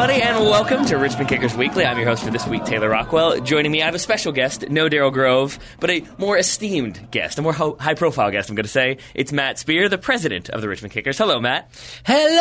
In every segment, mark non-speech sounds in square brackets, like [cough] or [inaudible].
everybody, and welcome to Richmond Kickers Weekly. I'm your host for this week, Taylor Rockwell. Joining me, I have a special guest, no Daryl Grove, but a more esteemed guest, a more ho- high profile guest, I'm going to say. It's Matt Spear, the president of the Richmond Kickers. Hello, Matt. Hello.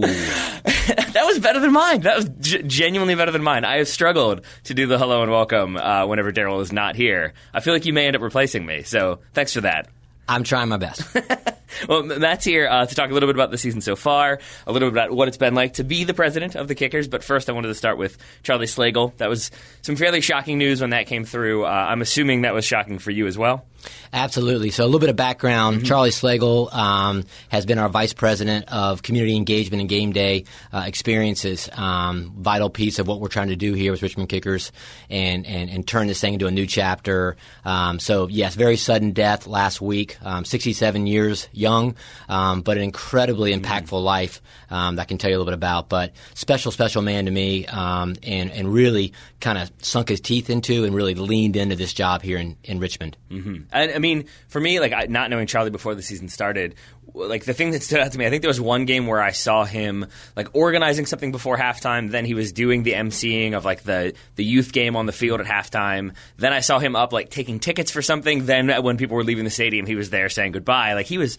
[laughs] that was better than mine. That was g- genuinely better than mine. I have struggled to do the hello and welcome uh, whenever Daryl is not here. I feel like you may end up replacing me, so thanks for that. I'm trying my best. [laughs] Well, Matt's here uh, to talk a little bit about the season so far, a little bit about what it's been like to be the president of the Kickers. But first, I wanted to start with Charlie Slagle. That was some fairly shocking news when that came through. Uh, I'm assuming that was shocking for you as well. Absolutely. So a little bit of background. Charlie Slagle um, has been our vice president of community engagement and game day uh, experiences. Um, vital piece of what we're trying to do here with Richmond Kickers and, and, and turn this thing into a new chapter. Um, so yes, very sudden death last week. Um, 67 years young, um, but an incredibly impactful life um, that I can tell you a little bit about. But special, special man to me, um, and and really kind of sunk his teeth into and really leaned into this job here in, in Richmond. And I mean, for me, like I, not knowing Charlie before the season started, like the thing that stood out to me, I think there was one game where I saw him like organizing something before halftime. Then he was doing the emceeing of like the the youth game on the field at halftime. Then I saw him up like taking tickets for something. Then when people were leaving the stadium, he was there saying goodbye. Like he was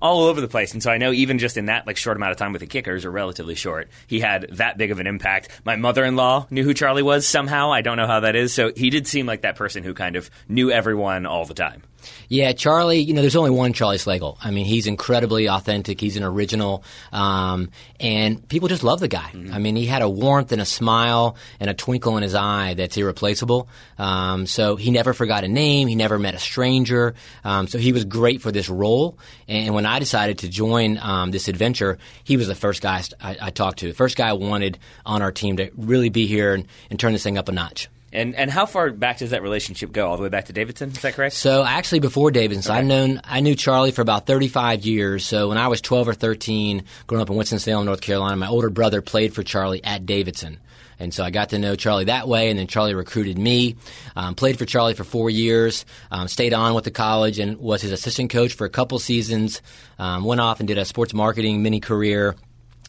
all over the place. And so I know even just in that like short amount of time with the kickers, or relatively short, he had that big of an impact. My mother-in-law knew who Charlie was somehow. I don't know how that is. So he did seem like that person who kind of knew everyone all the time. Yeah, Charlie, you know, there's only one Charlie Slagle. I mean, he's incredibly authentic. He's an original. Um, and people just love the guy. I mean, he had a warmth and a smile and a twinkle in his eye that's irreplaceable. Um, so he never forgot a name. He never met a stranger. Um, so he was great for this role. And when I decided to join um, this adventure, he was the first guy I, I talked to, the first guy I wanted on our team to really be here and, and turn this thing up a notch. And and how far back does that relationship go? All the way back to Davidson? Is that correct? So actually, before Davidson, so Okay. I've known I knew Charlie for about 35 years. So when I was 12 or 13, growing up in Winston Salem, North Carolina, my older brother played for Charlie at Davidson. And so I got to know Charlie that way, and then Charlie recruited me. Um, played for Charlie for four years, um, stayed on with the college, and was his assistant coach for a couple seasons. Um, went off and did a sports marketing mini career.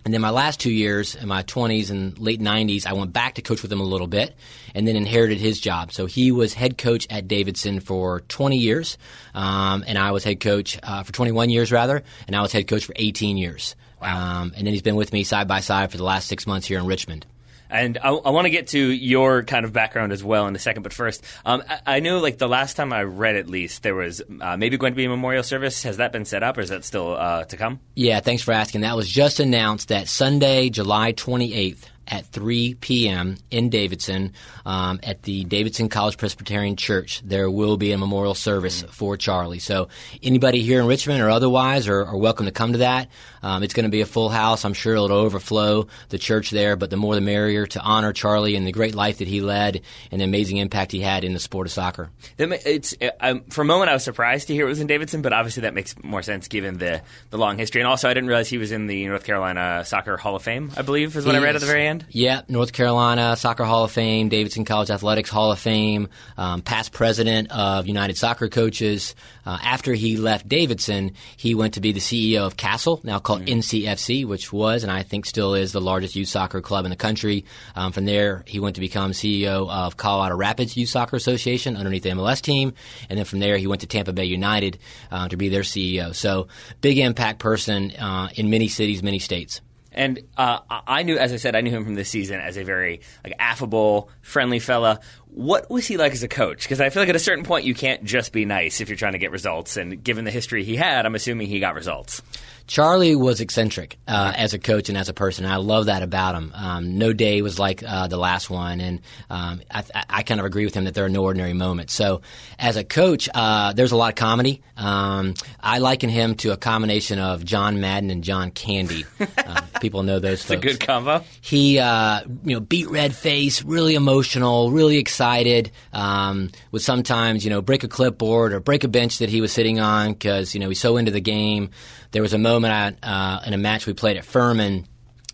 And then my last two years, in my 20s and late 90s, I went back to coach with him a little bit and then inherited his job. So he was head coach at Davidson for 20 years, um, and I was head coach uh, for 21 years, rather, and I was head coach for 18 years. Um, and then he's been with me side by side for the last six months here in Richmond. And I, I want to get to your kind of background as well in a second. But first, um, I, I know like the last time I read, at least there was uh, maybe going to be a memorial service. Has that been set up, or is that still uh, to come? Yeah, thanks for asking. That was just announced that Sunday, July 28th at 3 p.m. in Davidson um, at the Davidson College Presbyterian Church. There will be a memorial service for Charlie. So anybody here in Richmond or otherwise are, are welcome to come to that. Um, it's going to be a full house. I'm sure it'll overflow the church there, but the more the merrier to honor Charlie and the great life that he led and the amazing impact he had in the sport of soccer. It's um, for a moment I was surprised to hear it was in Davidson, but obviously that makes more sense given the the long history. And also, I didn't realize he was in the North Carolina Soccer Hall of Fame. I believe is what I read at the very end. Yeah, North Carolina Soccer Hall of Fame, Davidson College Athletics Hall of Fame, um, past president of United Soccer Coaches. Uh, after he left Davidson, he went to be the CEO of CASL, now called NCFC, which was and I think still is the largest youth soccer club in the country. Um, from there, he went to become CEO of Colorado Rapids Youth Soccer Association underneath the MLS team, and then from there he went to Tampa Bay United uh, to be their CEO. So big impact person uh, in many cities, many states. And uh, I knew, as I said, I knew him from this season as a very like affable, friendly fella. What was he like as a coach? Because I feel like at a certain point you can't just be nice if you're trying to get results. And given the history he had, I'm assuming he got results. Charlie was eccentric uh, as a coach and as a person. I love that about him. Um, no day was like uh, the last one, and um, I, I- kind of agree with him that there are no ordinary moments. So, as a coach, uh, there's a lot of comedy. Um, I liken him to a combination of John Madden and John Candy. [laughs] Uh, people know those It's a good combo. he uh, you know beet red face really emotional really excited um, would sometimes you know break a clipboard or break a bench that he was sitting on because you know he's so into the game. There was a moment at, uh, in a match we played at Furman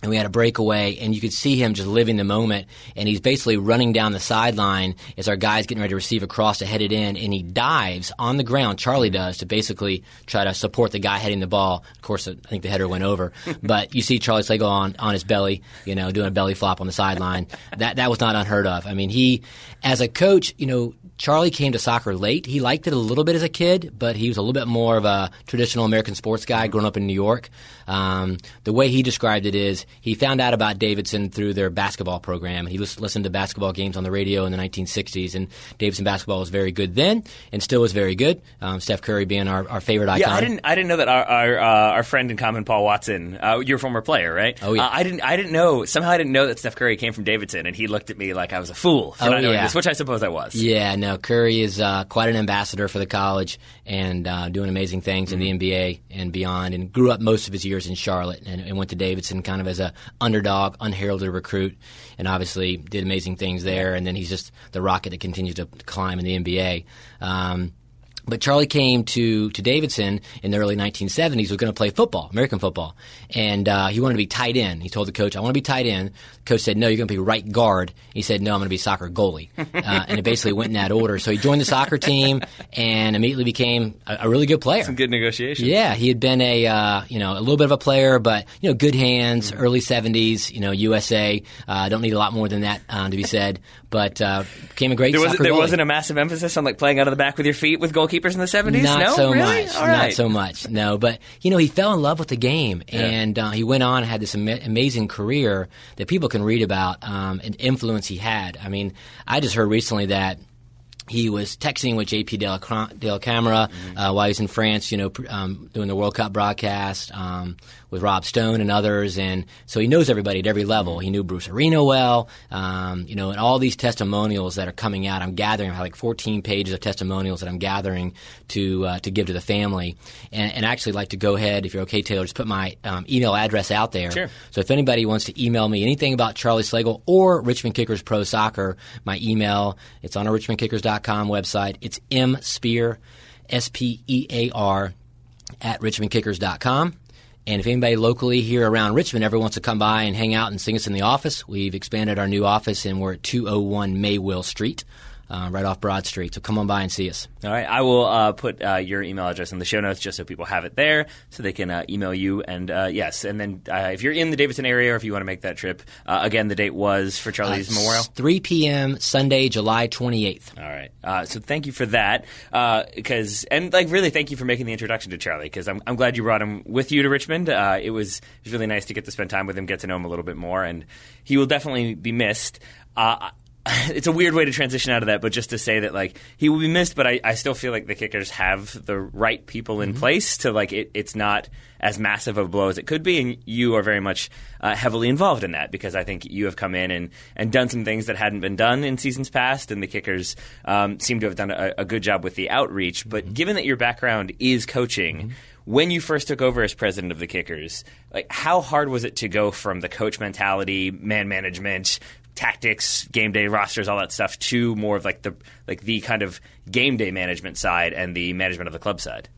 and we had a breakaway, and you could see him just living the moment. And he's basically running down the sideline as our guy's getting ready to receive a cross to head it in, and he dives on the ground. Charlie does to basically try to support the guy heading the ball. Of course, I think the header went over, [laughs] but you see Charlie Slagle on on his belly, you know, doing a belly flop on the sideline. That that was not unheard of. I mean, he as a coach, you know, Charlie came to soccer late. He liked it a little bit as a kid, but he was a little bit more of a traditional American sports guy growing up in New York. Um, the way he described it is he found out about Davidson through their basketball program. He listened to basketball games on the radio in the 1960s, and Davidson basketball was very good then, and still was very good. Um, Steph Curry being our, our favorite icon. Yeah, I didn't I didn't know that our our, uh, our friend in common, Paul Watson, uh, your former player, right? Oh yeah. Uh, I didn't I didn't know somehow I didn't know that Steph Curry came from Davidson, and he looked at me like I was a fool for Oh, not knowing yeah. this, which I suppose I was. Yeah, no, Curry is uh, quite an ambassador for the college and uh, doing amazing things in the NBA and beyond. And grew up most of his years in Charlotte and, and went to Davidson kind of as a underdog, unheralded recruit, and obviously did amazing things there. And then he's just the rocket that continues to climb in the NBA. Um, but Charlie came to, to Davidson in the early 1970s. Was going to play football, American football, and uh, he wanted to be tight end. He told the coach, "I want to be tight end." The coach said, "No, you're going to be right guard." He said, "No, I'm going to be soccer goalie," [laughs] uh, and it basically went in that order. So he joined the soccer team and immediately became a, a really good player. Some good negotiations. Yeah, he had been a uh, you know a little bit of a player, but you know good hands. Early '70s, you know USA. Uh, don't need a lot more than that uh, to be said, but uh, became a great. There, was, there wasn't a massive emphasis on like playing out of the back with your feet with goalkeepers in the 70s? Not no? so really? much. All Not right. so much. No, but you know, he fell in love with the game, and uh, he went on and had this ama- amazing career that people can read about um, and influence he had. I mean, I just heard recently that. He was texting with JP Del, Del Camera Mm-hmm. uh, while he was in France, you know, pr- um, doing the World Cup broadcast um, with Rob Stone and others, and so he knows everybody at every level. He knew Bruce Arena well, um, you know, and all these testimonials that are coming out. I'm gathering I have like 14 pages of testimonials that I'm gathering to uh, to give to the family, and, and I actually like to go ahead, if you're okay, Taylor, just put my um, email address out there. Sure. So if anybody wants to email me anything about Charlie Slagle or Richmond Kickers Pro Soccer, my email it's on our RichmondKickers.com website. It's M Spear, S P E A R, at RichmondKickers.com. And if anybody locally here around Richmond ever wants to come by and hang out and sing us in the office, we've expanded our new office and we're at 201 Maywell Street, uh, right off Broad Street. So come on by and see us. All right, I will uh, put uh, your email address in the show notes just so people have it there, so they can uh, email you. And uh, yes, and then uh, if you're in the Davidson area or if you want to make that trip, uh, again, the date was for Charlie's Memorial. 3 p.m. Sunday, July 28th. All right, uh, so thank you for that, because and like really thank you for making the introduction to Charlie, because I'm, I'm glad you brought him with you to Richmond. Uh, it was it was really nice to get to spend time with him, get to know him a little bit more, and he will definitely be missed. Uh, [laughs] it's a weird way to transition out of that, but just to say that like he will be missed, but I, I still feel like the kickers have the right people in place to like it, it's not as massive of a blow as it could be, and you are very much uh, heavily involved in that because I think you have come in and, and done some things that hadn't been done in seasons past, and the kickers um, seem to have done a, a good job with the outreach. But given that your background is coaching. When you first took over as president of the Kickers, like how hard was it to go from the coach mentality, man management, tactics, game day rosters, all that stuff to more of like the like the kind of game day management side and the management of the club side.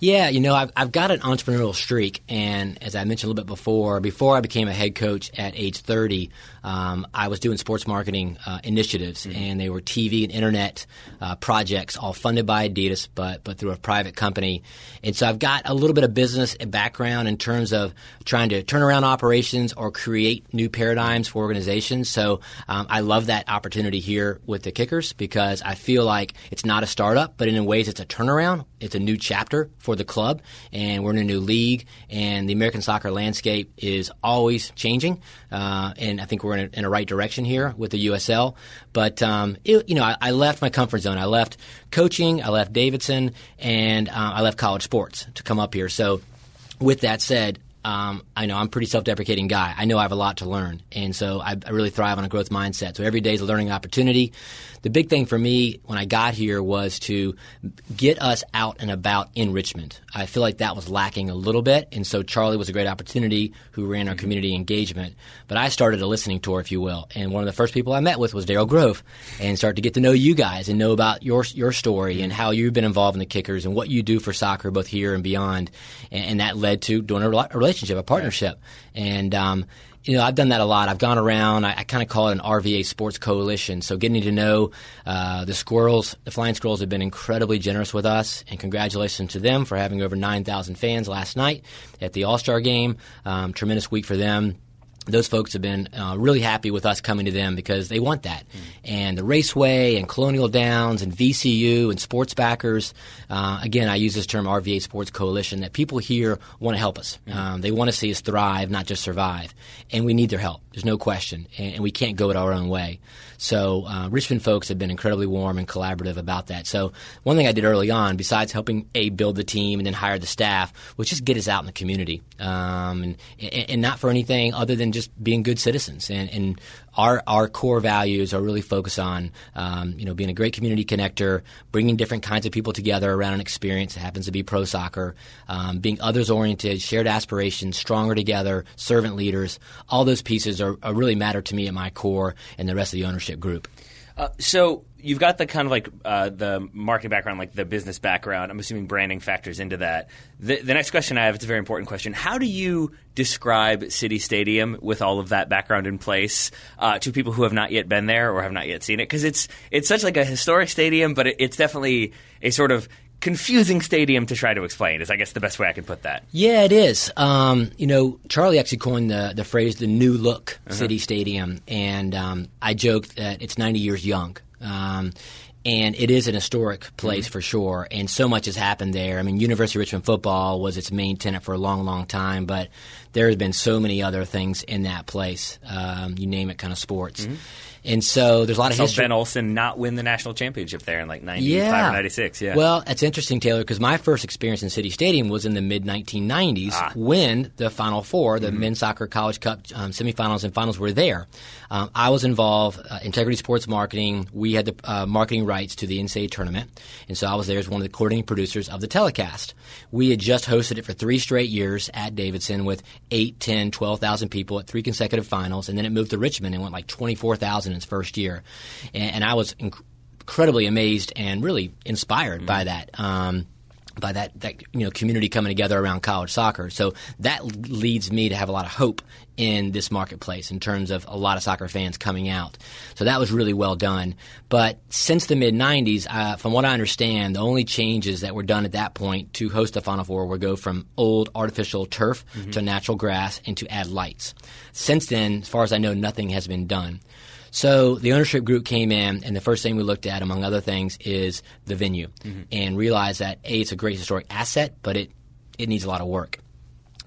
Yeah, you know, I've, I've got an entrepreneurial streak, and as I mentioned a little bit before, before I became a head coach at age 30, um, I was doing sports marketing uh, initiatives, and they were TV and internet uh, projects, all funded by Adidas, but but through a private company. And so I've got a little bit of business background in terms of trying to turn around operations or create new paradigms for organizations. So um, I love that opportunity here with the Kickers because I feel like it's not a startup, but in ways it's a turnaround. It's a new chapter for the club, and we're in a new league, and the American soccer landscape is always changing. Uh, and I think we're in a, in a right direction here with the USL. But um, it, you know, I, I left my comfort zone. I left coaching. I left Davidson, and uh, I left college sports to come up here. So, with that said, um, I know I'm a pretty self-deprecating guy. I know I have a lot to learn, and so I, I really thrive on a growth mindset. So every day is a learning opportunity. The big thing for me when I got here was to get us out and about in Richmond. I feel like that was lacking a little bit, and so Charlie was a great opportunity who ran our community engagement. But I started a listening tour, if you will, and one of the first people I met with was Daryl Grove, and started to get to know you guys and know about your your story and how you've been involved in the Kickers and what you do for soccer both here and beyond, and, and that led to doing a, relationship, a partnership, and um, you know, I've done that a lot. I've gone around. I, I kind of call it an RVA Sports Coalition. So getting to know uh, the Squirrels, the Flying Squirrels have been incredibly generous with us, and congratulations to them for having over 9,000 fans last night at the All Star game. Um, tremendous week for them those folks have been uh, really happy with us coming to them because they want that. Mm. And the Raceway and Colonial Downs and VCU and sports backers, uh, again, I use this term RVA Sports Coalition, that people here want to help us. Mm. Um, they want to see us thrive, not just survive. And we need their help. There's no question. And, and we can't go it our own way. So uh, Richmond folks have been incredibly warm and collaborative about that. So one thing I did early on, besides helping a build the team and then hire the staff, was just get us out in the community, um, and, and not for anything other than just being good citizens. And, and our our core values are really focused on um, you know being a great community connector, bringing different kinds of people together around an experience that happens to be pro soccer, um, being others oriented, shared aspirations, stronger together, servant leaders. All those pieces are, are really matter to me at my core and the rest of the ownership group. Uh, so you've got the kind of like uh, the marketing background, like the business background. I'm assuming branding factors into that. The, the, next question I have, it's a very important question. How do you describe City Stadium with all of that background in place uh, to people who have not yet been there or have not yet seen it? Because it's it's such like a historic stadium, but it, it's definitely a sort of confusing stadium to try to explain is I guess the best way I can put that. Yeah, it is. Um, you know, Charlie actually coined the, the phrase the new look uh-huh. city stadium and um, I joked that it's 90 years young. Um, and it is an historic place mm-hmm. for sure. And so much has happened there. I mean, University of Richmond football was its main tenant for a long, long time, but there has been so many other things in that place. Um, you name it, kind of sports. Mm-hmm. And so there's a lot of history. Ben Olsen not win the national championship there in like 95 yeah. or 96. Yeah. Well, that's interesting, Taylor, because my first experience in City Stadium was in the mid 1990s ah. when the Final Four, the mm-hmm. men's soccer college cup um, semifinals and finals were there. Um, I was involved uh, Integrity Sports Marketing. We had the uh, marketing rights to the NCAA tournament, and so I was there as one of the coordinating producers of the telecast. We had just hosted it for three straight years at Davidson with 8, 10, 12,000 people at three consecutive finals, and then it moved to Richmond and went like 24,000 in its first year, and, and I was inc- incredibly amazed and really inspired mm-hmm. by that. Um, by that, that you know community coming together around college soccer. So that leads me to have a lot of hope in this marketplace in terms of a lot of soccer fans coming out. So that was really well done. But since the mid 90s, uh, from what I understand, the only changes that were done at that point to host the Final Four were go from old artificial turf mm-hmm. to natural grass and to add lights. Since then, as far as I know, nothing has been done. So the ownership group came in, and the first thing we looked at, among other things, is the venue, mm-hmm. and realized that a it's a great historic asset, but it it needs a lot of work.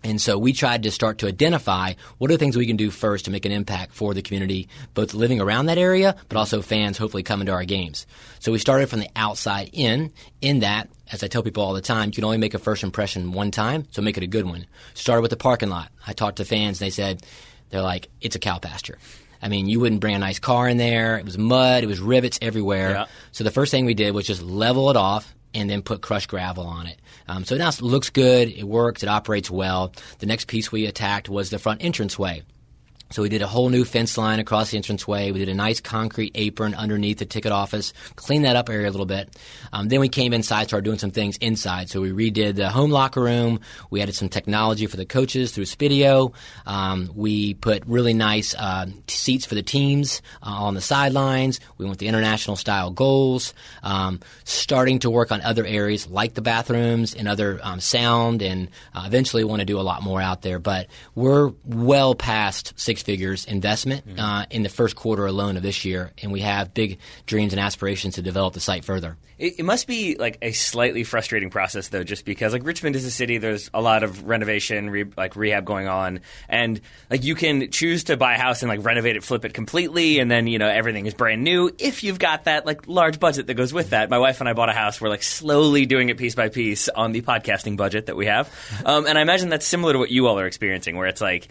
And so we tried to start to identify what are the things we can do first to make an impact for the community, both living around that area, but also fans hopefully coming to our games. So we started from the outside in, in that, as I tell people all the time, you can only make a first impression one time, so make it a good one. Started with the parking lot. I talked to fans and they said, they're like, it's a cow pasture. I mean, you wouldn't bring a nice car in there. It was mud. It was rivets everywhere. Yeah. So the first thing we did was just level it off and then put crushed gravel on it. Um, so it now it looks good. It works. It operates well. The next piece we attacked was the front entranceway. So we did a whole new fence line across the entranceway. We did a nice concrete apron underneath the ticket office, cleaned that up area a little bit. Um, then we came inside, started doing some things inside. So we redid the home locker room. We added some technology for the coaches through Spiideo. Um, we put really nice uh, seats for the teams uh, on the sidelines. We went the international style goals. Um, starting to work on other areas like the bathrooms and other um, sound, and uh, eventually want to do a lot more out there. But we're well past six six figures investment mm-hmm. uh, in the first quarter alone of this year, and we have big dreams and aspirations to develop the site further. It, it, must be like a slightly frustrating process, though, just because like Richmond is a city. There's a lot of renovation, re- like rehab going on, and like you can choose to buy a house and like renovate it, flip it completely, and then you know everything is brand new if you've got that like large budget that goes with that. My wife and I bought a house. We're like slowly doing it piece by piece on the podcasting budget that we have, [laughs] um, and I imagine that's similar to what you all are experiencing, where it's like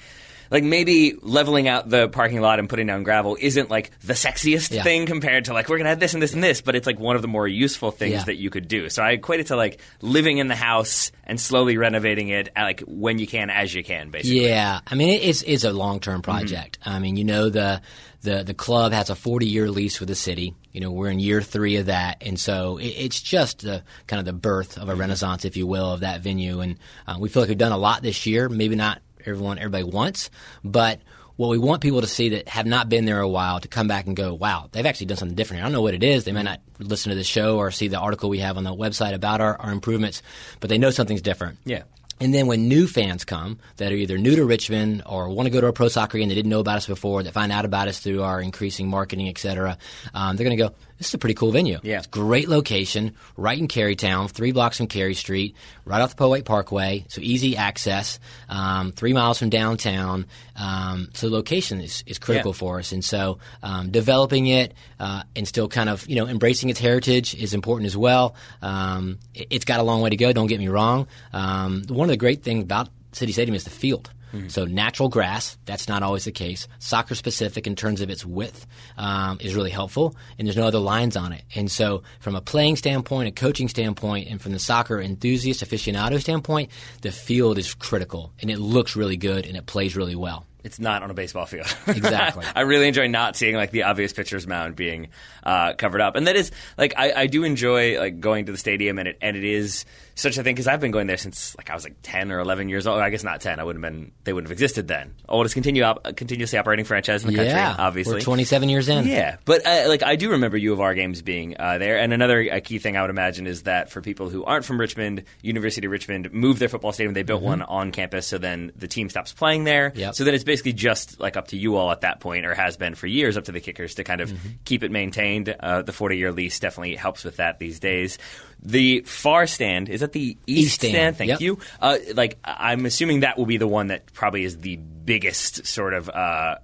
like maybe leveling out the parking lot and putting down gravel isn't like the sexiest yeah. thing compared to like we're gonna have this and this and this, but it's like one of the more useful things yeah. that you could do. So I equate it to like living in the house and slowly renovating it uh, like when you can as you can, basically. Yeah, I mean it's it's a long term mm-hmm. project. Mm-hmm. I mean you know the the the club has a 40 year lease with the city. You know, we're in year three of that, and so it, it's just the kind of the birth of a mm-hmm. renaissance, if you will, of that venue. And uh, we feel like we've done a lot this year. Maybe not everyone everybody wants, but what we want people to see that have not been there a while to come back and go, wow, they've actually done something different. I don't know what it is. They may not listen to the show or see the article we have on the website about our, our improvements, but they know something's different. Yeah. And then when new fans come that are either new to Richmond or want to go to a pro soccer game, they didn't know about us before, that find out about us through our increasing marketing, et cetera, um, they're going to go, this is a pretty cool venue. Yeah. It's great location, right in Carytown, three blocks from Cary Street, right off the Powhite Parkway, so easy access, um, three miles from downtown. Um, so location is, is critical Yeah. for us. And so um, developing it uh, and still kind of, you know, embracing its heritage is important as well. Um, it, it's got a long way to go, don't get me wrong. Um, one of the great things about City Stadium is the field. So natural grass, that's not always the case. Soccer specific in terms of its width um, is really helpful, and there's no other lines on it. And so, from a playing standpoint, a coaching standpoint, and from the soccer enthusiast aficionado standpoint, the field is critical, and it looks really good, and it plays really well. It's not on a baseball field. [laughs] Exactly. I really enjoy not seeing like the obvious pitcher's mound being uh, covered up, and that is like I, I do enjoy like going to the stadium, and it and it is such a thing because I've been going there since like I was like ten or eleven years old. I guess not ten. I wouldn't have been. They wouldn't have existed then. Oldest continue op- continuously operating franchise in the country. yeah, obviously. we're 27 years in. Yeah, but uh, like I do remember U of R games being uh, there, and another uh, key thing I would imagine is that for people who aren't from Richmond, University of Richmond moved their football stadium. They built one on campus, so then the team stops playing there. Mm-hmm. Yep. So then it's basically just like up to you all at that point, or has been for years, up to the kickers to kind of Mm-hmm. keep it maintained. Uh, the forty-year lease definitely helps with that these days. The far stand is that the east, East stand, stand. Thank yep. you. Uh, like I'm assuming that will be the one that probably is the biggest sort of. Uh,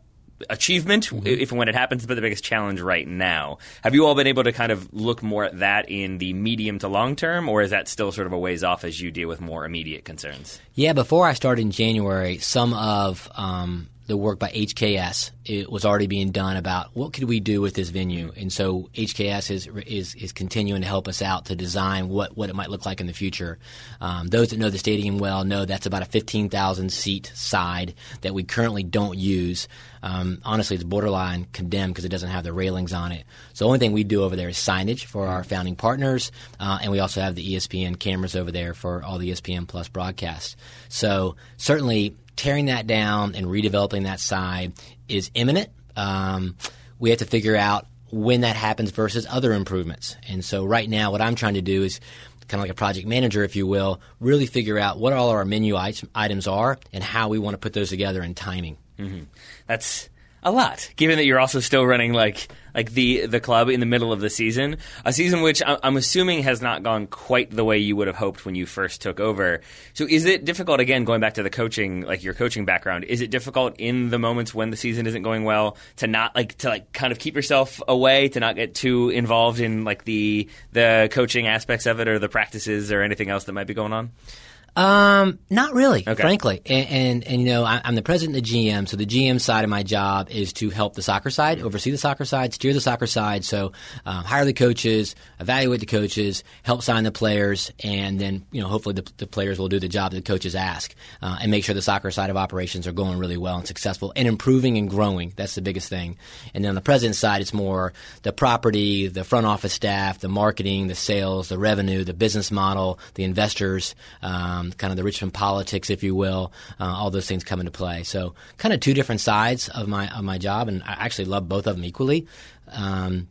achievement Mm-hmm. if and when it happens, but the biggest challenge right now. Have you all been able to kind of look more at that in the medium to long term, or is that still sort of a ways off as you deal with more immediate concerns? Yeah, before I started in January, some of um, the work by HKS it was already being done about what could we do with this venue, and so HKS is is is continuing to help us out to design what what it might look like in the future. Um, those that know the stadium well know that's about a fifteen thousand seat side that we currently don't use. Um, honestly, it's borderline condemned because it doesn't have the railings on it. So the only thing we do over there is signage for our founding partners, uh, and we also have the ESPN cameras over there for all the ESPN Plus broadcasts. So certainly tearing that down and redeveloping that side is imminent. Um, we have to figure out when that happens versus other improvements. And so right now, what I'm trying to do is kind of like a project manager, if you will, really figure out what all our menu it- items are and how we want to put those together in timing. That's a lot, given that you're also still running like like the the club in the middle of the season, a season which I'm assuming has not gone quite the way you would have hoped when you first took over. So, is it difficult again going back to the coaching, like your coaching background? Is it difficult in the moments when the season isn't going well to not like to like kind of keep yourself away, to not get too involved in like the the coaching aspects of it or the practices or anything else that might be going on? Um, not really, Okay. frankly. And, and, and you know, I, I'm the president of the GM, so the GM side of my job is to help the soccer side, oversee the soccer side, steer the soccer side. So, um, hire the coaches, evaluate the coaches, help sign the players, and then you know, hopefully the, the players will do the job that the coaches ask, uh, and make sure the soccer side of operations are going really well and successful and improving and growing. That's the biggest thing. And then on the president side, it's more the property, the front office staff, the marketing, the sales, the revenue, the business model, the investors, um, kind of the Richmond politics, if you will. Uh, all those things come into play. So, kind of two different sides of my of my job, and I actually love both of them equally. Um,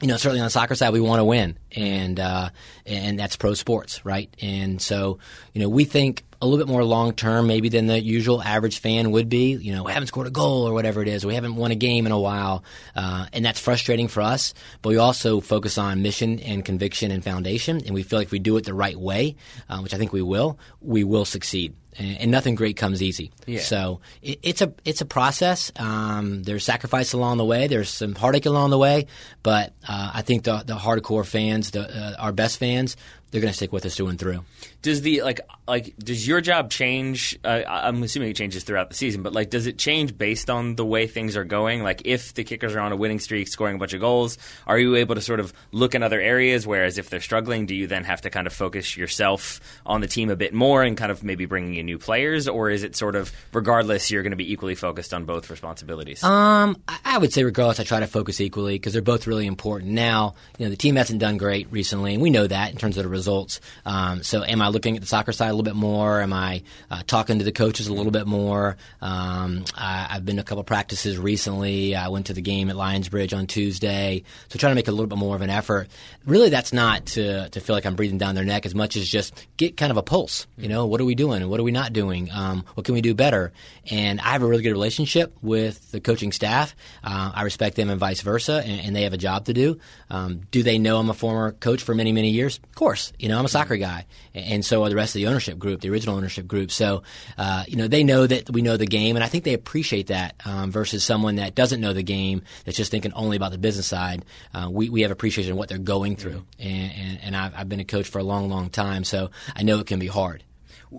you know, certainly on the soccer side, we want to win, and uh, and that's pro sports, right? And so, you know, we think a little bit more long term, maybe than the usual average fan would be. You know, we haven't scored a goal or whatever it is. We haven't won a game in a while, uh, and that's frustrating for us. But we also focus on mission and conviction and foundation, and we feel like if we do it the right way, uh, which I think we will, we will succeed. And, and nothing great comes easy. Yeah. So it, it's a it's a process. Um, there's sacrifice along the way. There's some heartache along the way, but uh, I think the the hardcore fans, the uh, our best fans, they're going to stick with us through and through. Does the like like does your job change? Uh, I'm assuming it changes throughout the season, but like does it change based on the way things are going? Like if the kickers are on a winning streak, scoring a bunch of goals, are you able to sort of look in other areas? Whereas if they're struggling, do you then have to kind of focus yourself on the team a bit more and kind of maybe bringing in new players, or is it sort of regardless you're going to be equally focused on both responsibilities? Um, I would say regardless, I try to focus equally because they're both really important. Now, you know, the team hasn't done great recently, and we know that in terms of the results. Um, so, am I looking at the soccer side a little bit more? Am I uh, talking to the coaches a little bit more? Um, I, have been to a couple practices recently. I went to the game at Lionsbridge on Tuesday, so trying to make a little bit more of an effort. Really, that's not to to feel like I'm breathing down their neck as much as just get kind of a pulse. You know, what are we doing? What are we not doing? Um, what can we do better? And I have a really good relationship with the coaching staff. Uh, I respect them and vice versa, and, and they have a job to do. Um, do they know I'm a former coach for many, many years? Of course. You know, I'm a soccer guy, and so are the rest of the ownership group, the original ownership group. So, uh, you know, they know that we know the game, and I think they appreciate that um, versus someone that doesn't know the game, that's just thinking only about the business side. Uh, we, we have appreciation of what they're going through, and, and, and I've, I've been a coach for a long, long time, so I know it can be hard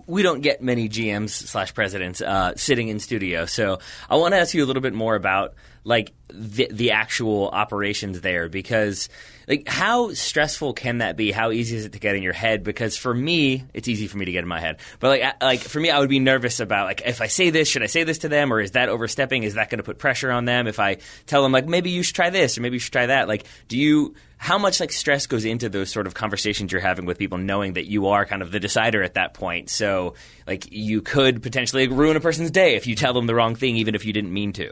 we don't get many GMs slash presidents uh, sitting in studio. So I want to ask you a little bit more about like the, the actual operations there because like how stressful can that be? How easy is it to get in your head? Because for me it's easy for me to get in my head. But like like for me I would be nervous about like if I say this should I say this to them? Or is that overstepping? Is that going to put pressure on them? If I tell them like maybe you should try this or maybe you should try that. Like do you how much like stress goes into those sort of conversations you're having with people knowing that you are kind of the decider at that point? So like you could potentially ruin a person's day if you tell them the wrong thing even if you didn't mean to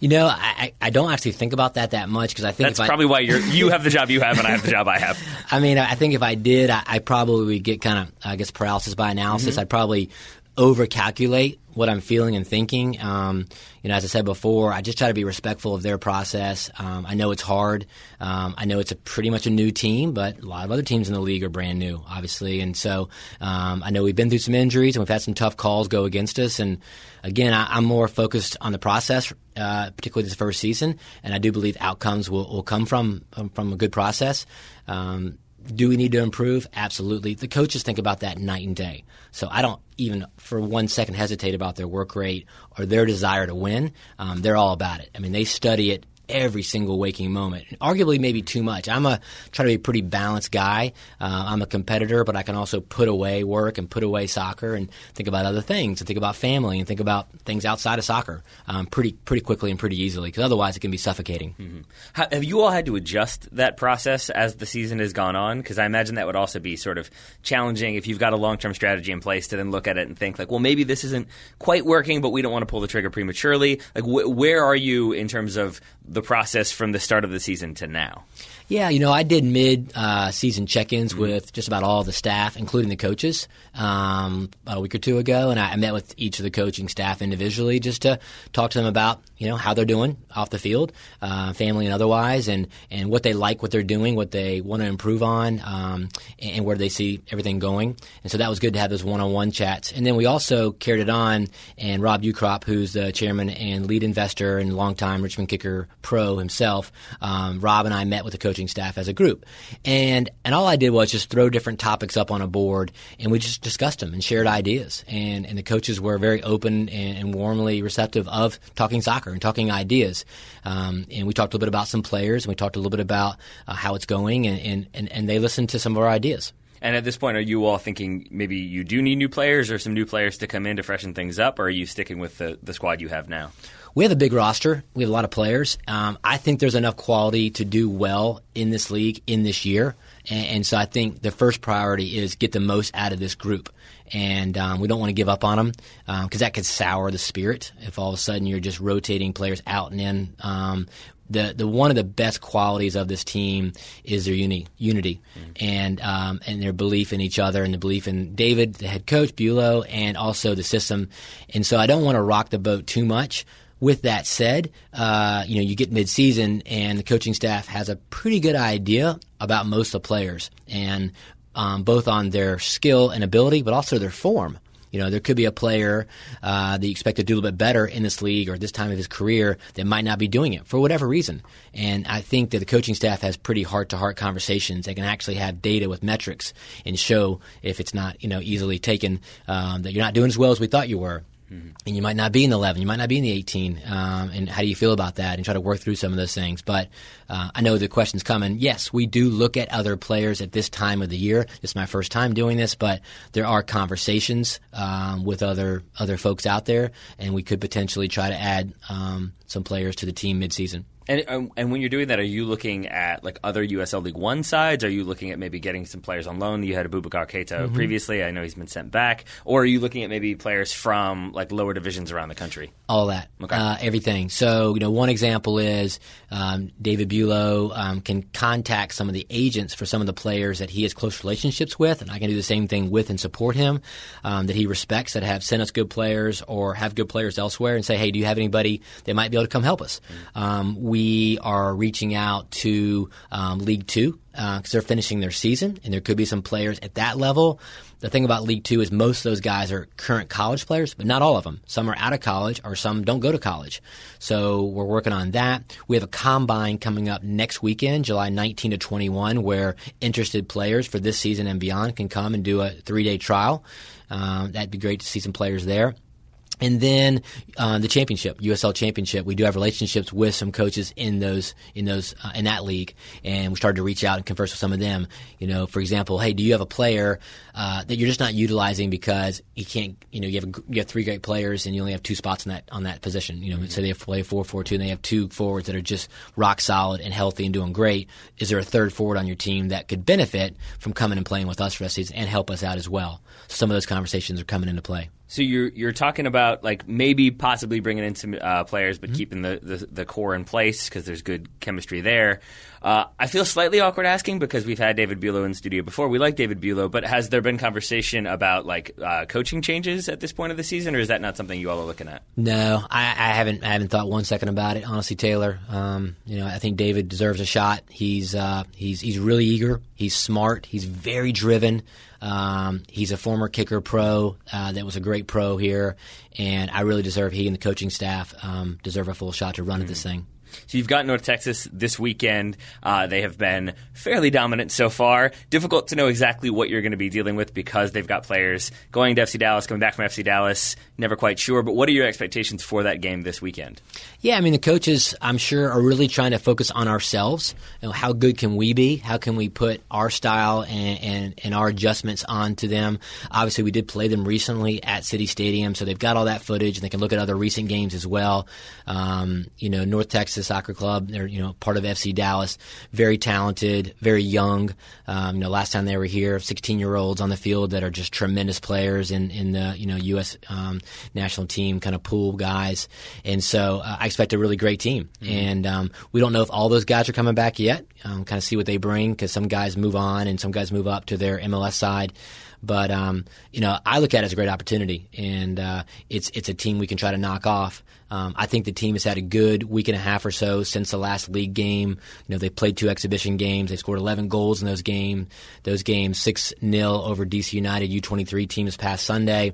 you know, I, I don't actually think about that that much because I think that's probably I, why you're you have the job you have and I have the job I have. [laughs] I mean, I think if I did, I, I probably would get kind of I guess paralysis by analysis. Mm-hmm. I'd probably overcalculate what I'm feeling and thinking. Um, you know, as I said before, I just try to be respectful of their process. Um, I know it's hard. Um, I know it's a pretty much a new team, but a lot of other teams in the league are brand new, obviously. And so um, I know we've been through some injuries and we've had some tough calls go against us. And again, I, am more focused on the process, uh, particularly this first season. And I do believe outcomes will, will come from from a good process. Um, do we need to improve? Absolutely. The coaches think about that night and day. So I don't even for one second hesitate about their work rate or their desire to win. Um, they're all about it. I mean, they study it every single waking moment. Arguably, maybe too much. I'm a try to be a pretty balanced guy. Uh, I'm a competitor, but I can also put away work and put away soccer and think about other things and think about family and think about things outside of soccer um, pretty pretty quickly and pretty easily. Because otherwise, it can be suffocating. Mm-hmm. How, have you all had to adjust that process as the season has gone on? Because I imagine that would also be sort of challenging if you've got a long term strategy in place to then look at it and think like, well, maybe this isn't quite working, but we don't want to pull the trigger prematurely. Like, wh- where are you in terms of the process from the start of the season to now? Yeah, you know, I did mid uh, season check ins mm-hmm. with just about all the staff, including the coaches, um, a week or two ago, and I, I met with each of the coaching staff individually just to talk to them about you know how they're doing off the field, uh, family and otherwise, and and what they like, what they're doing, what they want to improve on, um, and, and, where they see everything going. And so that was good to have those one-on-one chats. And then we also carried it on, and Rob Ukrop, who's the chairman and lead investor and longtime Richmond kicker pro himself, um, Rob and I met with the coaching staff as a group, and and all I did was just throw different topics up on a board, and we just discussed them and shared ideas. And and the coaches were very open and, and warmly receptive of talking soccer and talking ideas. Um, and we talked a little bit about some players, and we talked a little bit about uh, how it's going, and, and, and, and they listened to some of our ideas. And at this point, are you all thinking maybe you do need new players or some new players to come in to freshen things up, or are you sticking with the, the squad you have now? We have a big roster. We have a lot of players. Um, I think there's enough quality to do well in this league in this year. And, and so I think the first priority is get the most out of this group and um, we don't want to give up on them because um, that could sour the spirit if all of a sudden you're just rotating players out and in. Um, the the one of the best qualities of this team is their uni, unity mm-hmm. and um, and their belief in each other and the belief in David, the head coach, Bulow, and also the system. And so I don't want to rock the boat too much. With that said, uh, you know you get midseason and the coaching staff has a pretty good idea about most of the players, and um, both on their skill and ability, but also their form. You know, there could be a player uh, that you expect to do a little bit better in this league or at this time of his career that might not be doing it for whatever reason. And I think that the coaching staff has pretty heart to heart conversations. They can actually have data with metrics and show if it's not, you know, easily taken um, that you're not doing as well as we thought you were. Mm-hmm. And you might not be in the 11, you might not be in the 18. Um, and how do you feel about that? And try to work through some of those things. But uh, I know the question's coming. Yes, we do look at other players at this time of the year. This is my first time doing this, but there are conversations um, with other other folks out there, and we could potentially try to add um, some players to the team midseason. And um, and when you're doing that, are you looking at like other USL League One sides? Are you looking at maybe getting some players on loan? You had Abubakar Keita mm-hmm. previously. I know he's been sent back. Or are you looking at maybe players from like lower divisions around the country? All that, okay. uh, everything. So you know, one example is um, David Bulow um, can contact some of the agents for some of the players that he has close relationships with, and I can do the same thing with and support him um, that he respects that have sent us good players or have good players elsewhere, and say, hey, do you have anybody that might be able to come help us? Mm-hmm. we we are reaching out to um, League Two because uh, they're finishing their season, and there could be some players at that level. The thing about League Two is most of those guys are current college players, but not all of them. Some are out of college, or some don't go to college. So we're working on that. We have a combine coming up next weekend, July 19 to 21, where interested players for this season and beyond can come and do a three day trial. Um, that'd be great to see some players there. And then uh, the championship, USL championship, we do have relationships with some coaches in those in those uh, in that league, and we started to reach out and converse with some of them. You know, for example, hey, do you have a player uh, that you're just not utilizing because he can't? You know, you have you have three great players and you only have two spots in that on that position. You know, mm-hmm. so they have play four four two, and they have two forwards that are just rock solid and healthy and doing great. Is there a third forward on your team that could benefit from coming and playing with us for the season and help us out as well? So some of those conversations are coming into play. So you're you're talking about like maybe possibly bringing in some uh, players, but mm-hmm. keeping the, the, the core in place because there's good chemistry there. Uh, I feel slightly awkward asking because we've had David Bulow in studio before. We like David Bulow, but has there been conversation about like uh, coaching changes at this point of the season, or is that not something you all are looking at? No, I, I haven't. I haven't thought one second about it. Honestly, Taylor, um, you know, I think David deserves a shot. He's uh, he's he's really eager. He's smart. He's very driven. Um, he's a former kicker pro uh, that was a great pro here, and I really deserve he and the coaching staff um, deserve a full shot to run mm-hmm. at this thing. So you've got North Texas this weekend. Uh, they have been fairly dominant so far. Difficult to know exactly what you're going to be dealing with because they've got players going to FC Dallas, coming back from FC Dallas. Never quite sure. But what are your expectations for that game this weekend? Yeah, I mean the coaches, I'm sure, are really trying to focus on ourselves. You know, how good can we be? How can we put our style and, and, and our adjustments onto them? Obviously, we did play them recently at City Stadium, so they've got all that footage and they can look at other recent games as well. Um, you know, North Texas Soccer Club. They're you know part of FC Dallas. Very talented, very young. Um, you know, last time they were here, 16 year olds on the field that are just tremendous players in in the you know U.S. Um, national team kind of pool guys. And so uh, I expect a really great team. Mm-hmm. And um, we don't know if all those guys are coming back yet. Um, kind of see what they bring because some guys move on and some guys move up to their MLS side. But um, you know, I look at it as a great opportunity, and uh, it's it's a team we can try to knock off. Um, I think the team has had a good week and a half or so since the last league game. You know, they played two exhibition games. They scored 11 goals in those games. Those games, six 0 over DC United U23 team this past Sunday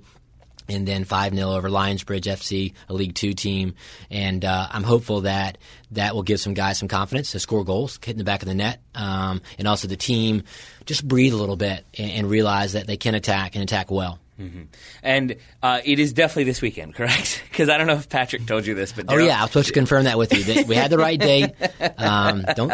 and then 5 0 over Lionsbridge FC, a League Two team. And uh, I'm hopeful that that will give some guys some confidence to score goals, hit in the back of the net, um, and also the team just breathe a little bit and, and realize that they can attack and attack well. Mm-hmm. And uh, it is definitely this weekend, correct? [laughs] Because I don't know if Patrick told you this, but oh yeah, I was supposed to confirm that with you. We had the right date. Um, don't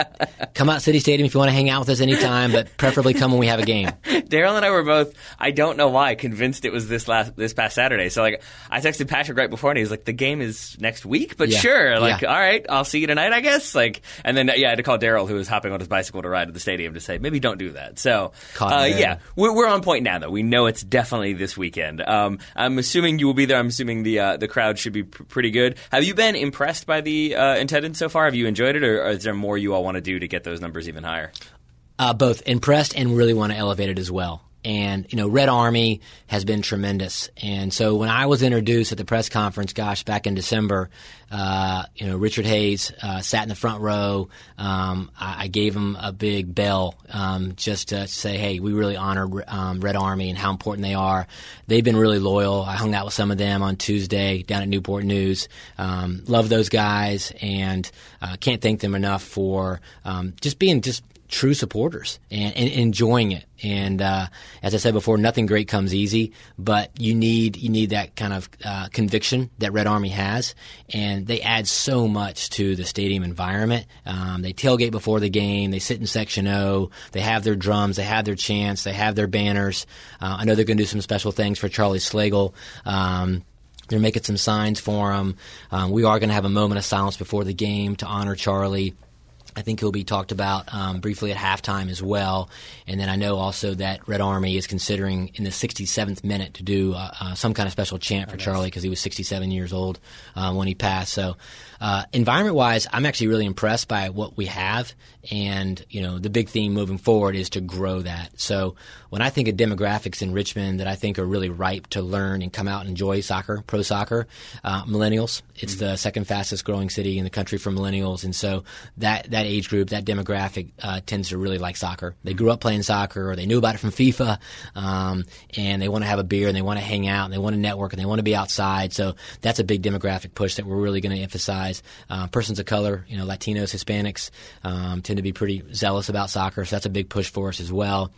come out City Stadium if you want to hang out with us anytime, but preferably come when we have a game. [laughs] Daryl and I were both, I don't know why, convinced it was this last this past Saturday. So like, I texted Patrick right before, and he was like, "The game is next week, but yeah. sure, like, yeah. all right, I'll see you tonight, I guess." Like, and then yeah, I had to call Daryl, who was hopping on his bicycle to ride to the stadium, to say maybe don't do that. So uh, yeah, we're, we're on point now, though. We know it's definitely this weekend weekend. Um, I'm assuming you will be there. I'm assuming the uh, the crowd should be pr- pretty good. Have you been impressed by the uh, attendance so far? Have you enjoyed it, or, or is there more you all want to do to get those numbers even higher? Uh, both impressed and really want to elevate it as well. And, you know, Red Army has been tremendous. And so when I was introduced at the press conference, gosh, back in December, uh, you know, Richard Hayes uh, sat in the front row. Um, I, I, gave him a big bell um, just to say, hey, we really honor um, Red Army and how important they are. They've been really loyal. I hung out with some of them on Tuesday down at Newport News. Um, love those guys and uh, can't thank them enough for um, just being just true supporters and, and enjoying it. And uh, as I said before, nothing great comes easy, but you need you need that kind of uh, conviction that Red Army has, and they add so much to the stadium environment. Um, they tailgate before the game, they sit in Section O, they have their drums, they have their chants, they have their banners. Uh, I know they're going to do some special things for Charlie Slagle. Um, they're making some signs for him. Um, we are going to have a moment of silence before the game to honor Charlie. I think he'll be talked about um, briefly at halftime as well. And then I know also that Red Army is considering in the 67th minute to do uh, uh, some kind of special chant for oh, Charlie because he was 67 years old um, when he passed. So, uh, environment wise, I'm actually really impressed by what we have. And, you know, the big theme moving forward is to grow that. So, when I think of demographics in Richmond that I think are really ripe to learn and come out and enjoy soccer, pro soccer, uh, millennials. It's mm-hmm. the second fastest growing city in the country for millennials, and so that that age group, that demographic, uh, tends to really like soccer. They grew up playing soccer, or they knew about it from FIFA, um, and they want to have a beer and they want to hang out and they want to network and they want to be outside. So that's a big demographic push that we're really going to emphasize. Uh, persons of color, you know, Latinos, Hispanics, um, tend to be pretty zealous about soccer, so that's a big push for us as well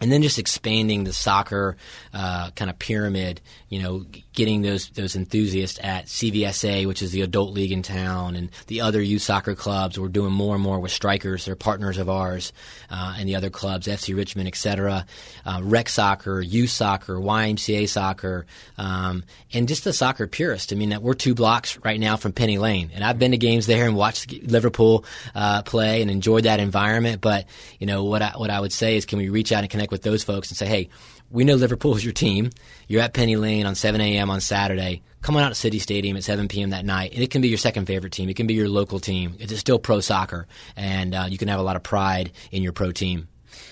and then just expanding the soccer uh, kind of pyramid, you know, getting those those enthusiasts at CVSA, which is the adult league in town, and the other youth soccer clubs. We're doing more and more with strikers; they're partners of ours, uh, and the other clubs, FC Richmond, etc. Uh, rec soccer, youth soccer, YMCA soccer, um, and just the soccer purist. I mean, we're two blocks right now from Penny Lane, and I've been to games there and watched Liverpool uh, play and enjoyed that environment. But you know what I, what I would say is, can we reach out and connect with those folks and say, hey, we know Liverpool is your team. You're at Penny Lane on 7 a.m. on Saturday. Come on out to City Stadium at 7 p.m. that night. And it can be your second favorite team. It can be your local team. It's still pro soccer, and uh, you can have a lot of pride in your pro team.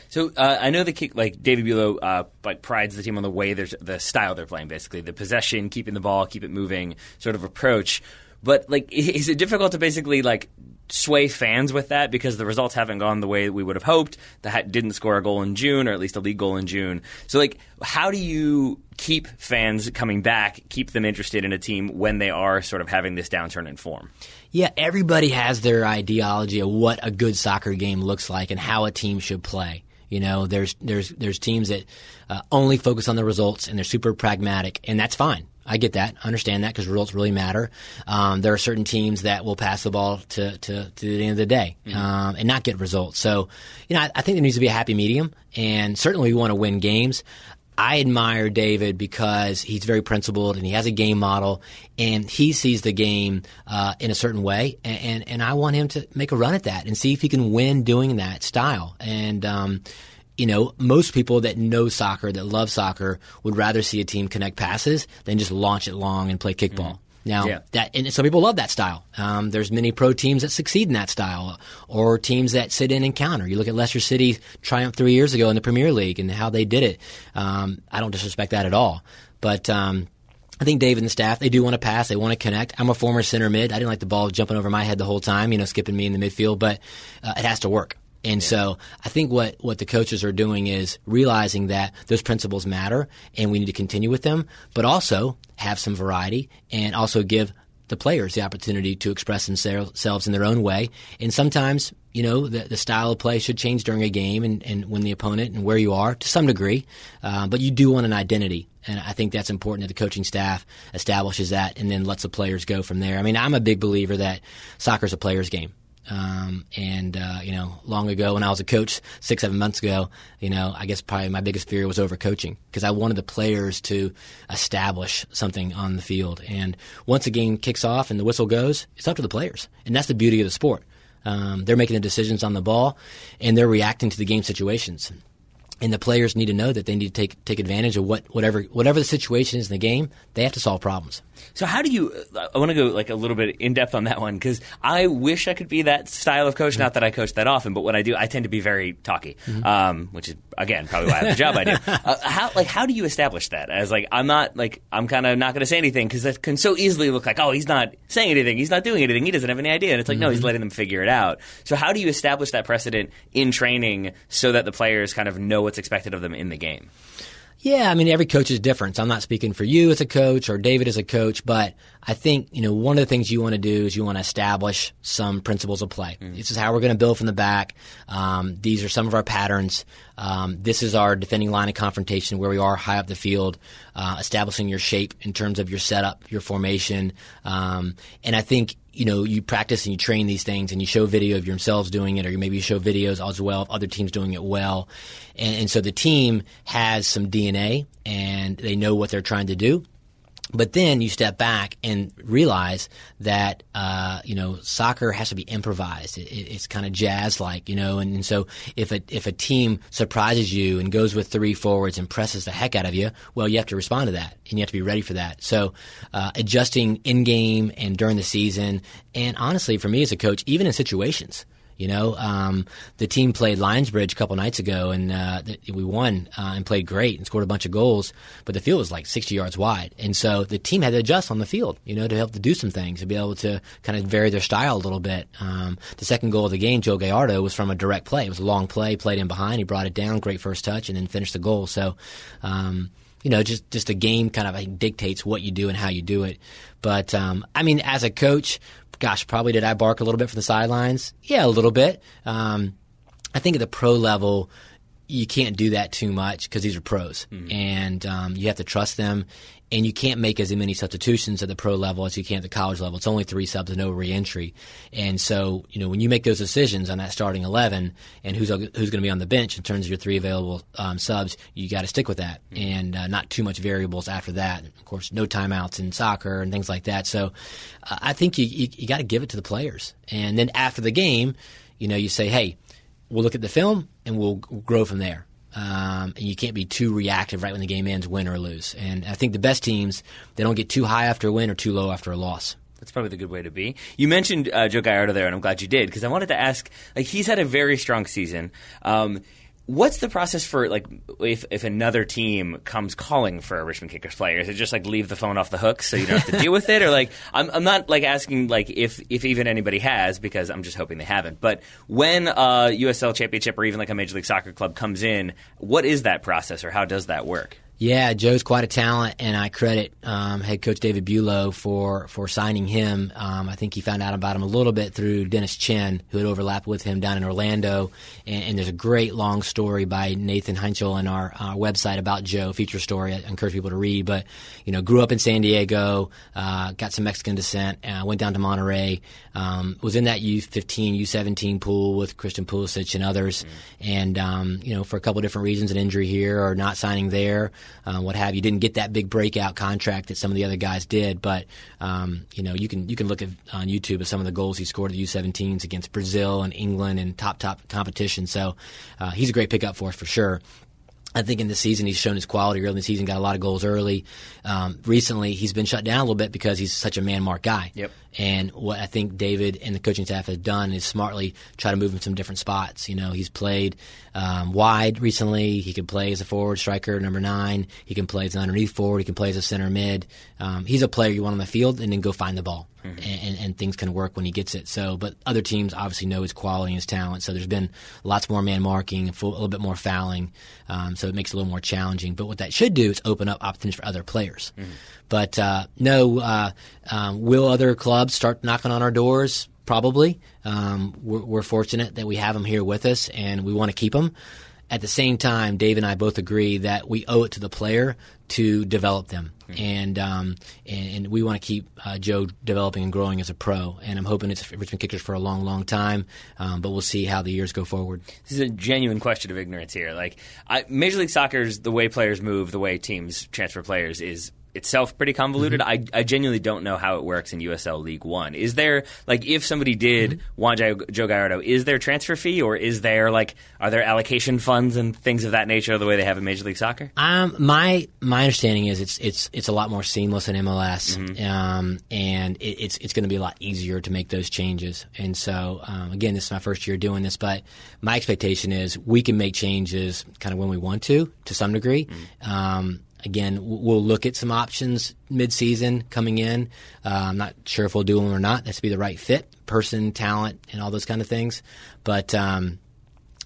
So uh, I know the kick, like David Bulow, uh, like prides the team on the way there's the style they're playing, basically the possession, keeping the ball, keep it moving, sort of approach. But like, is it difficult to basically like sway fans with that because the results haven't gone the way we would have hoped. The Hat didn't score a goal in June, or at least a league goal in June. So, like, how do you keep fans coming back, keep them interested in a team when they are sort of having this downturn in form? Yeah, everybody has their ideology of what a good soccer game looks like and how a team should play. You know, there's there's there's teams that uh, only focus on the results and they're super pragmatic, and that's fine. I get that, understand that because results really matter. Um, there are certain teams that will pass the ball to, to, to the end of the day mm-hmm. um, and not get results. So, you know, I, I, think there needs to be a happy medium, and certainly we want to win games. I admire David because he's very principled and he has a game model and he sees the game uh, in a certain way, and, and, and I want him to make a run at that and see if he can win doing that style. And um, you know, most people that know soccer, that love soccer, would rather see a team connect passes than just launch it long and play kickball. Mm-hmm. Now, yeah. that and some people love that style. Um, there's many pro teams that succeed in that style, or teams that sit in and counter. You look at Leicester City triumph three years ago in the Premier League and how they did it. Um, I don't disrespect that at all, but um, I think Dave and the staff, they do want to pass. They want to connect. I'm a former center mid. I didn't like the ball jumping over my head the whole time, you know, skipping me in the midfield, but uh, it has to work. And yeah. so I think what, what the coaches are doing is realizing that those principles matter and we need to continue with them, but also have some variety and also give the players the opportunity to express themselves in their own way. And sometimes, you know, the, the style of play should change during a game and, and when the opponent and where you are to some degree. Uh, but you do want an identity. And I think that's important that the coaching staff establishes that and then lets the players go from there. I mean, I'm a big believer that soccer is a player's game. Um, and uh, you know, long ago when I was a coach, six seven months ago, you know, I guess probably my biggest fear was over coaching because I wanted the players to establish something on the field. And once a game kicks off and the whistle goes, it's up to the players, and that's the beauty of the sport. Um, they're making the decisions on the ball, and they're reacting to the game situations and the players need to know that they need to take take advantage of what whatever whatever the situation is in the game. They have to solve problems. So how do you? I want to go like a little bit in depth on that one because I wish I could be that style of coach. Mm-hmm. Not that I coach that often, but when I do, I tend to be very talky, mm-hmm. um, which is again probably why I have the job I do. [laughs] Uh, how like how do you establish that as like I'm not like I'm kind of not going to say anything because that can so easily look like oh he's not saying anything, he's not doing anything, he doesn't have any idea, and it's like mm-hmm. no he's letting them figure it out. So how do you establish that precedent in training so that the players kind of know what's expected of them in the game? Yeah, I mean, every coach is different. So I'm not speaking for you as a coach or David as a coach, but I think, you know, one of the things you want to do is you want to establish some principles of play. Mm. This is how we're going to build from the back. Um, these are some of our patterns. Um, this is our defending line of confrontation where we are high up the field, uh, establishing your shape in terms of your setup, your formation. Um, and I think you know, you practice and you train these things and you show video of yourselves doing it, or maybe you show videos as well of other teams doing it well. And, and so the team has some DNA and they know what they're trying to do. But then you step back and realize that uh, you know soccer has to be improvised. It, it's kind of jazz-like, you know. And, and, so if a if a team surprises you and goes with three forwards and presses the heck out of you, well, you have to respond to that and you have to be ready for that. So uh, adjusting in game and during the season, and honestly, for me as a coach, even in situations. You know, um, the team played Lionsbridge a couple nights ago, and uh, we won uh, and played great and scored a bunch of goals. But the field was like 60 yards wide, and so the team had to adjust on the field. You know, to help to do some things to be able to kind of vary their style a little bit. Um, the second goal of the game, Joe Gallardo, was from a direct play. It was a long play, played in behind. He brought it down, great first touch, and then finished the goal. So. Um, you know, just just a game kind of dictates what you do and how you do it. But um, I mean, as a coach, gosh, probably did I bark a little bit from the sidelines? Yeah, a little bit. Um, I think at the pro level, you can't do that too much because these are pros, mm-hmm. and um, you have to trust them. And you can't make as many substitutions at the pro level as you can at the college level. It's only three subs and no reentry. And so, you know, when you make those decisions on that starting eleven and who's who's going to be on the bench in terms of your three available um, subs, you got to stick with that, mm-hmm. and uh, not too much variables after that. Of course, no timeouts in soccer and things like that. So, uh, I think you you, you got to give it to the players, and then after the game, you know, you say, hey we'll look at the film and we'll grow from there. Um, and you can't be too reactive right when the game ends, win or lose. And I think the best teams they don't get too high after a win or too low after a loss. That's probably the good way to be. You mentioned uh, Joe Gallardo there, and I'm glad you did because I wanted to ask. Like he's had a very strong season. Um, What's the process for like if if another team comes calling for a Richmond Kickers player? Is it just like leave the phone off the hook so you don't have to deal with it, or like I'm I'm not like asking like if if even anybody has because I'm just hoping they haven't. But when a USL Championship or even like a Major League Soccer club comes in, what is that process or how does that work? Yeah, Joe's quite a talent, and I credit um, head coach David Bulow for for signing him. Um, I think he found out about him a little bit through Dennis Chen, who had overlapped with him down in Orlando. And, and there's a great long story by Nathan Heinchel on our, our, website about Joe, feature story. I encourage people to read. But you know, grew up in San Diego, uh, got some Mexican descent, uh, went down to Monterrey, um, was in that U15, U17 pool with Christian Pulisic and others, mm. and um, you know, for a couple of different reasons, an injury here or not signing there uh, what have you. Didn't get that big breakout contract that some of the other guys did, but um, you know you can you can look at on YouTube at some of the goals he scored at the U17s against Brazil and England and top top competition. So uh, he's a great pickup for us for sure. I think in the season he's shown his quality early in the season, got a lot of goals early. Um, recently, he's been shut down a little bit because he's such a man mark guy. Yep. And what I think David and the coaching staff has done is smartly try to move him some different spots. You know, he's played um, wide recently. He can play as a forward striker, number nine. He can play as an underneath forward. He can play as a center mid. Um, he's a player you want on the field and then go find the ball. Mm-hmm. And, and, things can work when he gets it. So, but other teams obviously know his quality and his talent. So there's been lots more man marking, a little bit more fouling. Um, so it makes it a little more challenging. But what that should do is open up opportunities for other players. Mm-hmm. But uh, no, uh, um, will other clubs start knocking on our doors? Probably. Um, we're, we're, fortunate that we have them here with us, and we want to keep them. At the same time, Dave and I both agree that we owe it to the player to develop them, mm-hmm. and, um, and, and we want to keep uh, Joe developing and growing as a pro. And I'm hoping it's Richmond Kickers for a long, long time. Um, but we'll see how the years go forward. This is a genuine question of ignorance here. Like I, Major League Soccer's the way players move, the way teams transfer players is itself pretty convoluted. Mm-hmm. I, I genuinely don't know how it works in USL League One. Is there like if somebody did mm-hmm. want Joe, Joe Gallardo, is there transfer fee or is there like are there allocation funds and things of that nature the way they have in Major League Soccer? Um, my my understanding is it's it's it's a lot more seamless in MLS, mm-hmm. um, and it, it's it's going to be a lot easier to make those changes. And so um, again, this is my first year doing this, but my expectation is we can make changes kind of when we want to to some degree. Mm-hmm. Um, Again, we'll look at some options mid-season coming in. Uh, I'm not sure if we'll do them or not. That's to be the right fit, person, talent, and all those kind of things. But um,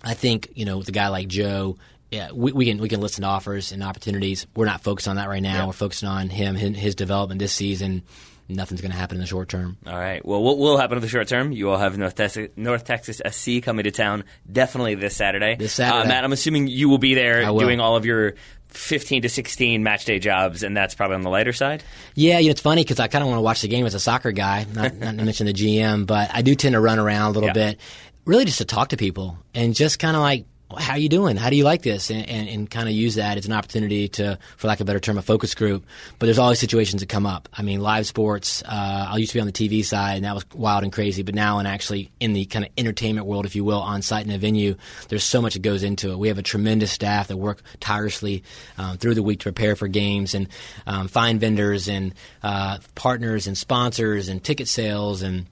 I think you know, with a guy like Joe, yeah, we, we, can we can listen to offers and opportunities. We're not focused on that right now. Yeah. We're focusing on him, his, his development this season. Nothing's going to happen in the short term. All right. Well, what will happen in the short term? You all have North Texas, North Texas SC coming to town definitely this Saturday. This Saturday. Uh, Matt, I'm assuming you will be there will. doing all of your 15 to 16 match day jobs, and that's probably on the lighter side. Yeah, you know, it's funny because I kind of want to watch the game as a soccer guy, not, [laughs] not to mention the GM, but I do tend to run around a little Yeah. bit, really just to talk to people and just kind of like, how are you doing? How do you like this? And, and, and kind of use that as an opportunity to, for lack of a better term, a focus group. But there's always situations that come up. I mean, live sports. Uh, I used to be on the TV side, and that was wild and crazy. But now, and actually in the kind of entertainment world, if you will, on site in a venue, there's so much that goes into it. We have a tremendous staff that work tirelessly um, through the week to prepare for games and um, find vendors and uh, partners and sponsors and ticket sales and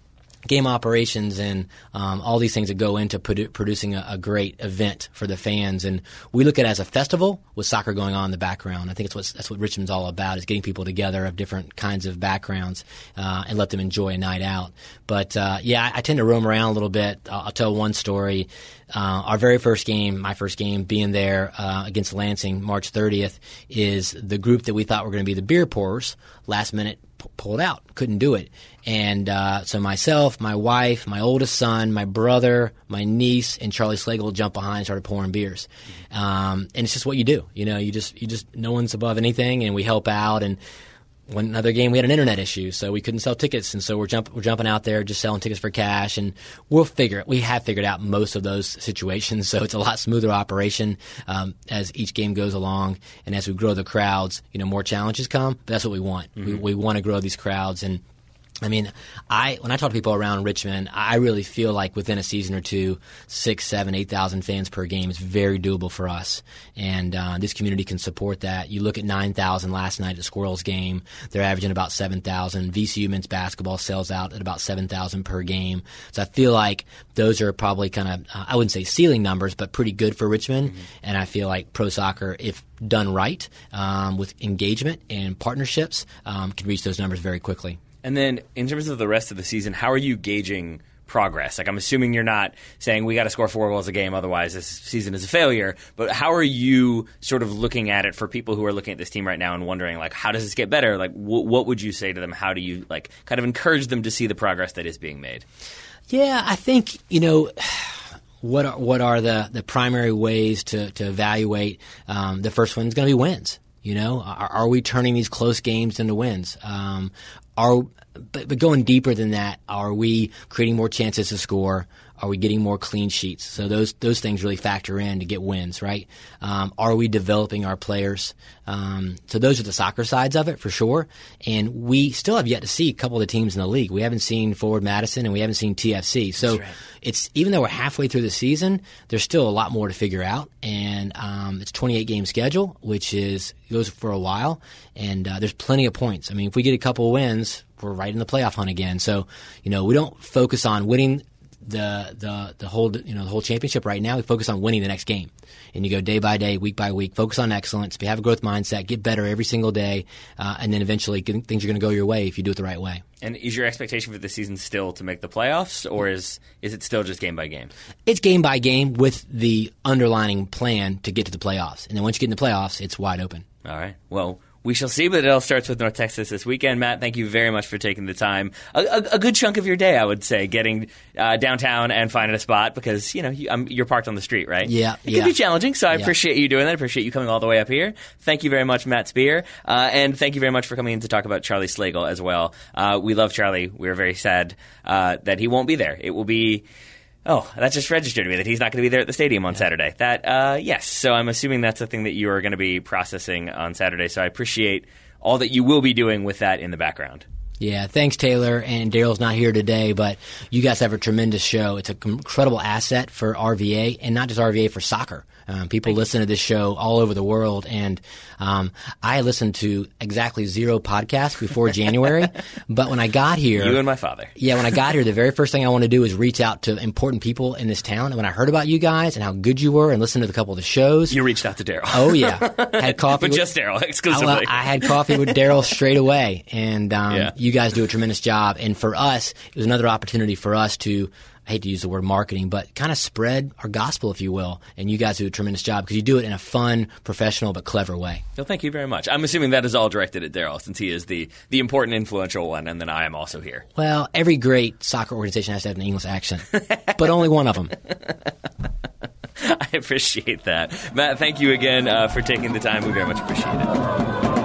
game operations and um, all these things that go into produ- producing a, a great event for the fans. And we look at it as a festival with soccer going on in the background. I think it's that's what Richmond's all about is getting people together of different kinds of backgrounds uh, and let them enjoy a night out. But uh, yeah, I, I tend to roam around a little bit. I'll, I'll tell one story. Uh, our very first game, my first game being there uh, against Lansing, March 30th, is the group that we thought were going to be the beer pourers. Last minute p- pulled out, couldn't do it. And uh, so myself, my wife, my oldest son, my brother, my niece, and Charlie Slagle jumped behind and started pouring beers. Um, and it's just what you do. You know, you just you just no one's above anything, and we help out. And one another game, we had an internet issue, so we couldn't sell tickets, and so we're jump, we're jumping out there just selling tickets for cash, and we'll figure it. We have figured out most of those situations, [laughs] so it's a lot smoother operation um, as each game goes along, and as we grow the crowds, you know, more challenges come. But that's what we want. We, we want to grow these crowds, and I mean, I when I talk to people around Richmond, I really feel like within a season or two, six, seven, eight thousand fans per game is very doable for us, and uh, this community can support that. You look at nine thousand last night at the Squirrels game; they're averaging about seven thousand. VCU men's basketball sells out at about seven thousand per game. So I feel like those are probably kind of uh, I wouldn't say ceiling numbers, but pretty good for Richmond. And I feel like pro soccer, if done right um, with engagement and partnerships, um, can reach those numbers very quickly. And then, in terms of the rest of the season, how are you gauging progress? Like, I'm assuming you're not saying we got to score four goals a game, otherwise this season is a failure. But how are you sort of looking at it for people who are looking at this team right now and wondering, like, how does this get better? Like, wh- what would you say to them? How do you like kind of encourage them to see the progress that is being made? Yeah, I think you know what are what are the the primary ways to to evaluate. Um, the first one is going to be wins. You know, are, are we turning these close games into wins? Um, are but, but going deeper than that, are we creating more chances to score? Are we getting more clean sheets? So those those things really factor in to get wins, right? Um, are we developing our players? Um, so those are the soccer sides of it for sure. And we still have yet to see a couple of the teams in the league. We haven't seen Forward Madison and we haven't seen TFC. So right. it's even though we're halfway through the season, there's still a lot more to figure out. And um, it's a 28 game schedule, which is goes for a while, and uh, there's plenty of points. I mean, if we get a couple of wins, we're right in the playoff hunt again. So you know, we don't focus on winning the the the whole you know the whole championship right now. We focus on winning the next game, and you go day by day, week by week. Focus on excellence. Have a growth mindset. Get better every single day, uh, and then eventually things are going to go your way if you do it the right way. And is your expectation for the season still to make the playoffs, or is is it still just game by game? It's game by game with the underlining plan to get to the playoffs, and then once you get in the playoffs, it's wide open. All right. Well, we shall see, but it all starts with North Texas this weekend. Matt, thank you very much for taking the time. A, a, a good chunk of your day, I would say, getting uh, downtown and finding a spot because you know you, um, you're parked on the street, right? Yeah, it yeah. can be challenging. So I Yeah. appreciate you doing that. I appreciate you coming all the way up here. Thank you very much, Matt Spear, uh, and thank you very much for coming in to talk about Charlie Slagle as well. Uh, we love Charlie. We're very sad uh, that he won't be there. It will be. Oh, that just registered to me that he's not going to be there at the stadium on Saturday. That, uh, yes. So I'm assuming that's a thing that you are going to be processing on Saturday. So I appreciate all that you will be doing with that in the background. Yeah, thanks, Taylor. And Daryl's not here today, but you guys have a tremendous show. It's an incredible asset for RVA, and not just RVA for soccer. Um, people listen to this show all over the world, and um, I listened to exactly zero podcasts before [laughs] January. but when I got here, You and my father. yeah, when I got here, the very first thing I want to do is reach out to important people in this town. And when I heard about you guys and how good you were, and listened to a couple of the shows, You reached out to Daryl. oh yeah, had [laughs] coffee. but with- just Daryl I, exclusively. well, I had coffee with Daryl straight away, and um, Yeah. you guys do a tremendous job. And for us, it was another opportunity for us to I hate to use the word marketing, but kind of spread our gospel, if you will. And you guys do a tremendous job because you do it in a fun, professional, but clever way. Well, thank you very much. I'm assuming that is all directed at Daryl, since he is the the important, influential one, and then I am also here. Well, every great soccer organization has to have an English accent, but only one of them. [laughs] I appreciate that. Matt, thank you again uh, for taking the time. We very much appreciate it.